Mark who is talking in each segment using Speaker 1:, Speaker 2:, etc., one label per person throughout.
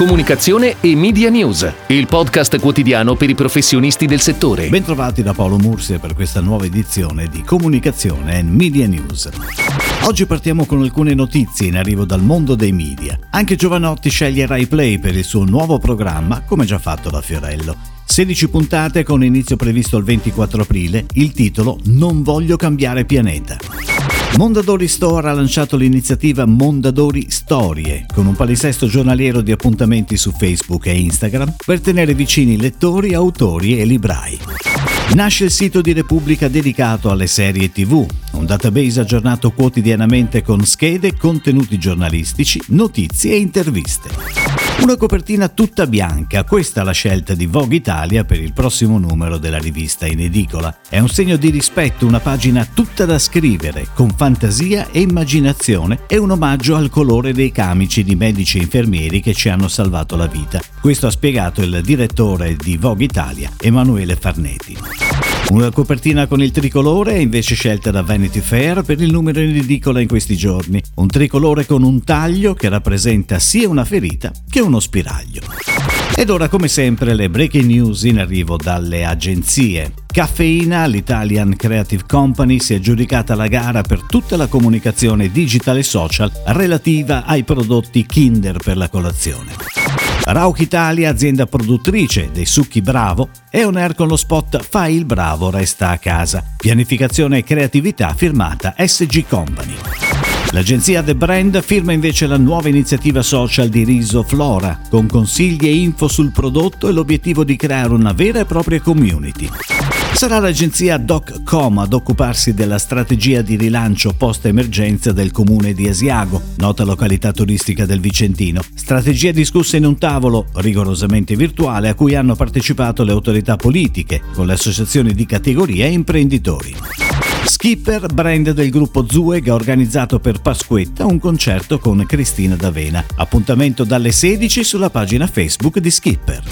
Speaker 1: Comunicazione e Media News, il podcast quotidiano per i professionisti del settore.
Speaker 2: Bentrovati da Paolo Mursia per questa nuova edizione di Comunicazione e Media News. Oggi partiamo con alcune notizie in arrivo dal mondo dei media. Anche Giovanotti sceglie Rai Play per il suo nuovo programma, come già fatto da Fiorello. 16 puntate con inizio previsto il 24 aprile, il titolo Non voglio cambiare pianeta. Mondadori Store ha lanciato l'iniziativa Mondadori Storie, con un palinsesto giornaliero di appuntamenti su Facebook e Instagram per tenere vicini lettori, autori e librai. Nasce il sito di Repubblica dedicato alle serie TV, un database aggiornato quotidianamente con schede, contenuti giornalistici, notizie e interviste. Una copertina tutta bianca, questa è la scelta di Vogue Italia per il prossimo numero della rivista in edicola. È un segno di rispetto, una pagina tutta da scrivere, con fantasia e immaginazione e un omaggio al colore dei camici di medici e infermieri che ci hanno salvato la vita. Questo ha spiegato il direttore di Vogue Italia, Emanuele Farneti. Una copertina con il tricolore è invece scelta da Vanity Fair per il numero in edicola in questi giorni. Un tricolore con un taglio che rappresenta sia una ferita che uno spiraglio. Ed ora come sempre le breaking news in arrivo dalle agenzie. Caffeina, l'Italian Creative Company, si è aggiudicata la gara per tutta la comunicazione digitale e social relativa ai prodotti Kinder per la colazione. Rauch Italia, azienda produttrice dei succhi Bravo, è on air con lo spot Fai il bravo, resta a casa. Pianificazione e creatività firmata SG Company. L'agenzia The Brand firma invece la nuova iniziativa social di Riso Flora, con consigli e info sul prodotto e l'obiettivo di creare una vera e propria community. Sarà l'agenzia DocCom ad occuparsi della strategia di rilancio post-emergenza del comune di Asiago, nota località turistica del Vicentino. Strategia discussa in un tavolo rigorosamente virtuale a cui hanno partecipato le autorità politiche, con le associazioni di categoria e imprenditori. Skipper, brand del gruppo Zueg, ha organizzato per Pasquetta un concerto con Cristina D'Avena. Appuntamento dalle 16 sulla pagina Facebook di Skipper.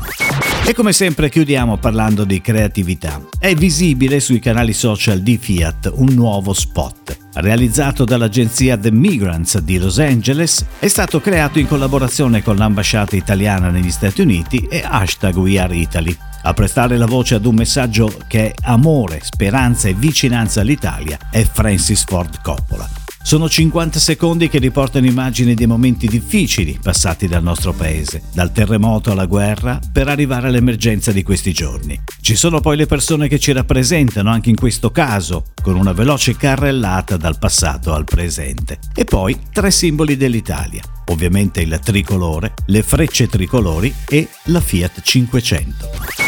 Speaker 2: E come sempre chiudiamo parlando di creatività. È visibile sui canali social di Fiat un nuovo spot. Realizzato dall'agenzia The Migrants di Los Angeles, è stato creato in collaborazione con l'ambasciata italiana negli Stati Uniti e hashtag We Are Italy. A prestare la voce ad un messaggio che è amore, speranza e vicinanza all'Italia è Francis Ford Coppola. Sono 50 secondi che riportano immagini dei momenti difficili passati dal nostro paese, dal terremoto alla guerra, per arrivare all'emergenza di questi giorni. Ci sono poi le persone che ci rappresentano anche in questo caso, con una veloce carrellata dal passato al presente. E poi tre simboli dell'Italia. Ovviamente il tricolore, le frecce tricolori e la Fiat 500.